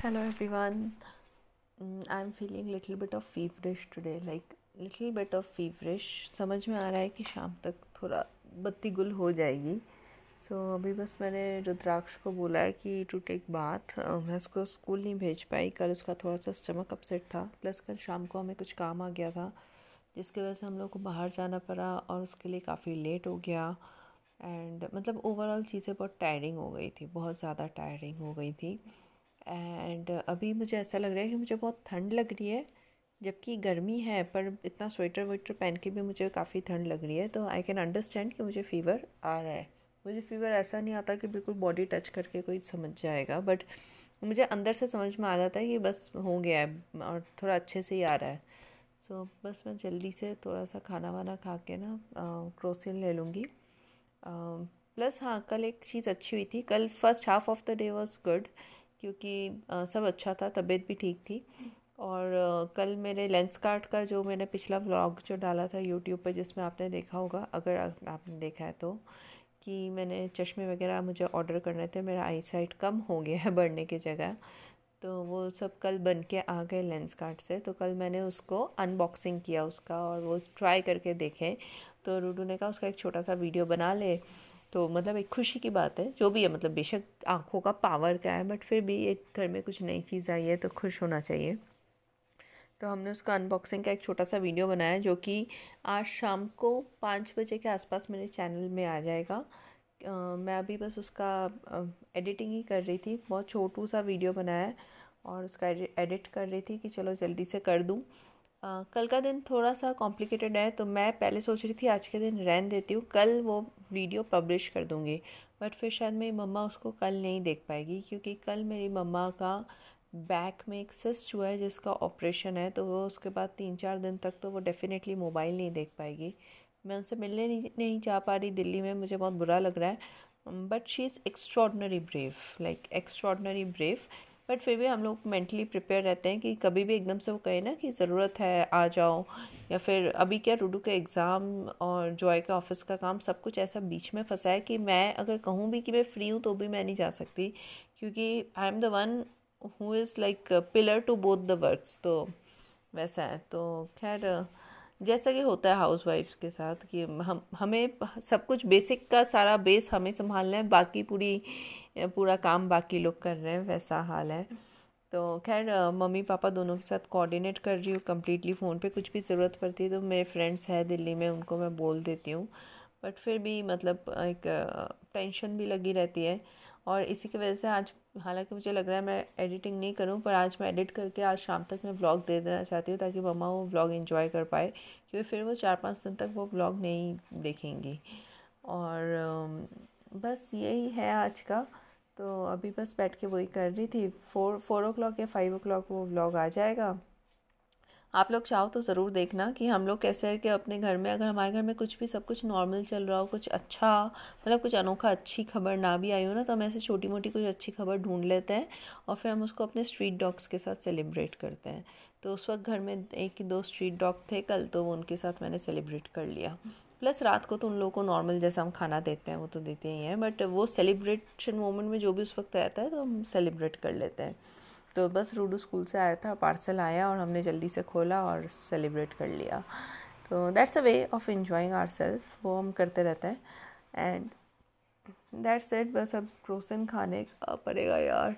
Hello everyone. Mm, I'm feeling little bit of feverish today, like little bit of feverish. समझ में आ रहा है कि शाम तक थोड़ा बत्ती गुल हो जाएगी। सो so, अभी बस मैंने रुद्राक्ष को बोला है कि टू टेक बाथ मैं उसको स्कूल नहीं भेज पाई। कल उसका थोड़ा सा स्टमक अपसेट था। प्लस कल शाम को हमें कुछ काम आ गया था जिसकी वजह से हम लोग को बाहर जाना पड़ा और उसके लिए काफ़ी लेट हो गया। एंड मतलब ओवरऑल चीज़ें बहुत टायरिंग हो गई थी बहुत ज़्यादा टायरिंग हो गई थी। एंड अभी मुझे ऐसा लग रहा है कि मुझे बहुत ठंड लग रही है जबकि गर्मी है पर इतना स्वेटर वेटर पहन के भी मुझे काफ़ी ठंड लग रही है तो आई कैन अंडरस्टैंड कि मुझे फ़ीवर आ रहा है। मुझे फ़ीवर ऐसा नहीं आता कि बिल्कुल बॉडी टच करके कोई समझ जाएगा बट मुझे अंदर से समझ में आ जाता है कि बस हो गया है और थोड़ा अच्छे से ही आ रहा है। सो so, बस मैं जल्दी से थोड़ा सा खाना वाना खा के ना क्रोसिन ले लूँगी। प्लस हाँ कल एक चीज़ अच्छी हुई थी कल first half of the day was good क्योंकि सब अच्छा था, तबीयत भी ठीक थी। और कल मेरे लेंस कार्ट का जो मैंने पिछला व्लॉग जो डाला था यूट्यूब पर जिसमें आपने देखा होगा, अगर आपने देखा है तो कि मैंने चश्मे वगैरह मुझे ऑर्डर करने थे, मेरा आई साइट कम हो गया है बढ़ने की जगह। तो वो सब कल बन के आ गए लेंस कार्ड से। तो कल मैंने उसको अनबॉक्सिंग किया उसका और वो ट्राई करके देखें। तो रूडू ने कहा, उसका एक छोटा सा वीडियो बना ले। तो मतलब एक खुशी की बात है जो भी है मतलब बेशक आँखों का पावर का है बट फिर भी एक घर में कुछ नई चीज़ आई है तो खुश होना चाहिए। तो हमने उसका अनबॉक्सिंग का एक छोटा सा वीडियो बनाया जो कि आज शाम को पाँच बजे के आसपास मेरे चैनल में आ जाएगा। आ, मैं अभी बस उसका एडिटिंग ही कर रही थी बहुत छोटू सा वीडियो बनाया और उसका एडिट कर रही थी कि चलो जल्दी से कर दूँ। कल का दिन थोड़ा सा कॉम्प्लिकेटेड है तो मैं पहले सोच रही थी आज के दिन रहन देती हूँ, कल वो वीडियो पब्लिश कर दूँगी। बट फिर शायद मेरी मम्मा उसको कल नहीं देख पाएगी, क्योंकि कल मेरी मम्मा का बैक में एक सिस्ट हुआ है जिसका ऑपरेशन है तो वो उसके बाद तीन चार दिन तक तो वो डेफ़िनेटली मोबाइल नहीं देख पाएगी। मैं उनसे मिलने नहीं नहीं जा पा रही दिल्ली में, मुझे बहुत बुरा लग रहा है। But she is extraordinary brave like extraordinary brave but फिर भी हम लोग मेंटली प्रिपेयर रहते हैं कि कभी भी एकदम से वो कहे ना कि ज़रूरत है, आ जाओ। या फिर अभी क्या रूडू के एग्ज़ाम और जॉय का ऑफ़िस का काम सब कुछ ऐसा बीच में फंसा है कि मैं अगर कहूँ भी कि मैं फ्री हूँ तो भी मैं नहीं जा सकती। क्योंकि I am the one who is like pillar to both the works तो वैसा है। तो खैर जैसा कि होता है हाउस वाइफ्स के साथ कि हम, हमें सब कुछ बेसिक का सारा बेस हमें संभालना है, बाकी पूरी, पूरा काम बाकी लोग कर रहे हैं, वैसा हाल है। तो खैर, मम्मी पापा दोनों के साथ कोऑर्डिनेट कर रही हूँ कम्प्लीटली फ़ोन पे कुछ भी ज़रूरत पड़ती है तो मेरे फ्रेंड्स हैं दिल्ली में, उनको मैं बोल देती हूँ। बट फिर भी मतलब एक टेंशन भी लगी रहती है। और इसी की वजह से आज, हालाँकि मुझे लग रहा है मैं एडिटिंग नहीं करूँ, पर आज मैं एडिट करके आज शाम तक मैं ब्लॉग दे देना चाहती हूँ ताकि मम्मा वो ब्लॉग इन्जॉय कर पाए, क्योंकि फिर वो चार पाँच दिन तक वो ब्लॉग नहीं देखेंगी। और बस यही है आज का। तो अभी बस बैठ के वही कर रही थी। फोर फोर ओ क्लॉक या फाइव ओ क्लॉक वो ब्लॉग आ जाएगा। आप लोग चाहो तो ज़रूर देखना कि हम लोग कैसे कि अपने घर में, अगर हमारे घर में कुछ भी सब कुछ नॉर्मल चल रहा हो, कुछ अच्छा मतलब कुछ अनोखा अच्छी खबर ना भी आई हो ना तो हम ऐसे छोटी मोटी कुछ अच्छी खबर ढूंढ लेते हैं और फिर हम उसको अपने स्ट्रीट डॉग्स के साथ सेलिब्रेट करते हैं। तो उस वक्त घर में एक दो स्ट्रीट डॉग थे कल तो वो उनके साथ मैंने सेलिब्रेट कर लिया। प्लस रात को तो उन लोगों को नॉर्मल जैसा हम खाना देते हैं, वो तो देते ही हैं बट वो सेलिब्रेशन मोमेंट में जो भी उस वक्त रहता है तो हम सेलिब्रेट कर लेते हैं। तो बस रूडू स्कूल से आया था, पार्सल आया और हमने जल्दी से खोला और सेलिब्रेट कर लिया। तो that's a way of enjoying our self वो हम करते रहते हैं। एंड दैट्स इट बस अब क्रोसन खाने का पड़ेगा यार।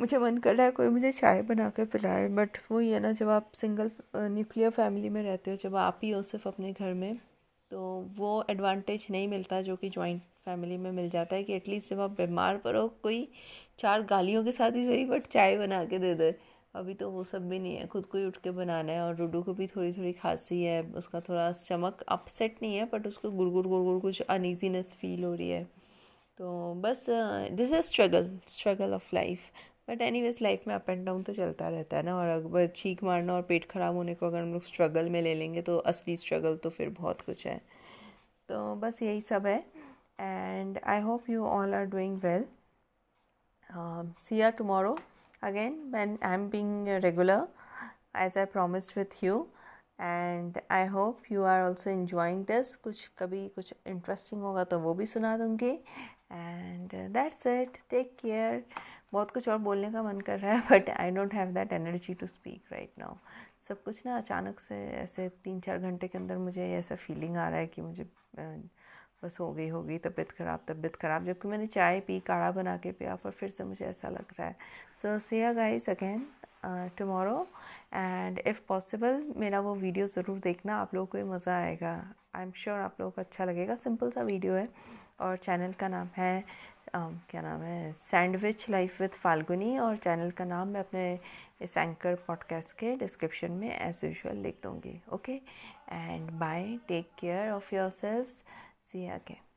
मुझे मन कर रहा है कोई मुझे चाय बना के पिलाए बट वही है ना, जब आप सिंगल न्यूक्लियर फैमिली में रहते हो, जब आप ही हो सिर्फ़ अपने घर में तो वो एडवांटेज नहीं मिलता जो कि जॉइंट फैमिली में मिल जाता है कि एटलीस्ट जब आप बीमार पड़ो कोई चार गालियों के साथ ही सही बट चाय बना के दे दे। अभी तो वो सब भी नहीं है। खुद को ही उठ के बनाना है और रूडू को भी थोड़ी थोड़ी खांसी है, उसका थोड़ा चमक अपसेट नहीं है बट उसको गुड़गुड़ गुड़गुड़ कुछ अनईजीनेस फील हो रही है। तो बस this is struggle struggle of life but anyways life में अप एंड डाउन तो चलता रहता है ना। और अगर छीक मारना और पेट खराब होने को अगर हम लोग स्ट्रगल में ले लेंगे तो असली स्ट्रगल तो फिर बहुत कुछ है। तो बस यही सब है। And I hope you all are doing well see are you again when I am being regular as I promised with you and I hope you are also enjoying this कुछ कभी कुछ इंटरेस्टिंग होगा तो वो भी सुना दूँगी। And that's it take care बहुत कुछ और बोलने का मन कर रहा है but I don't have that energy to speak right now सब कुछ ना अचानक से ऐसे तीन चार घंटे के अंदर मुझे ऐसा फीलिंग आ रहा है कि मुझे बस हो गई हो गई, तबीयत ख़राब तबीयत ख़राब, जबकि मैंने चाय पी, काढ़ा बना के पिया पर फिर से मुझे ऐसा लग रहा है। So see guys again tomorrow and if possible मेरा वो वीडियो ज़रूर देखना, आप लोगों को मज़ा आएगा। आई एम श्योर आप लोगों को अच्छा लगेगा। सिंपल सा वीडियो है और चैनल का नाम है क्या नाम है सैंडविच लाइफ विद फाल्गुनी और चैनल का नाम मैं अपने इस एंकर पॉडकास्ट के डिस्क्रिप्शन में एज यूजल लिख दूँगी okay and bye take care of yourselves see again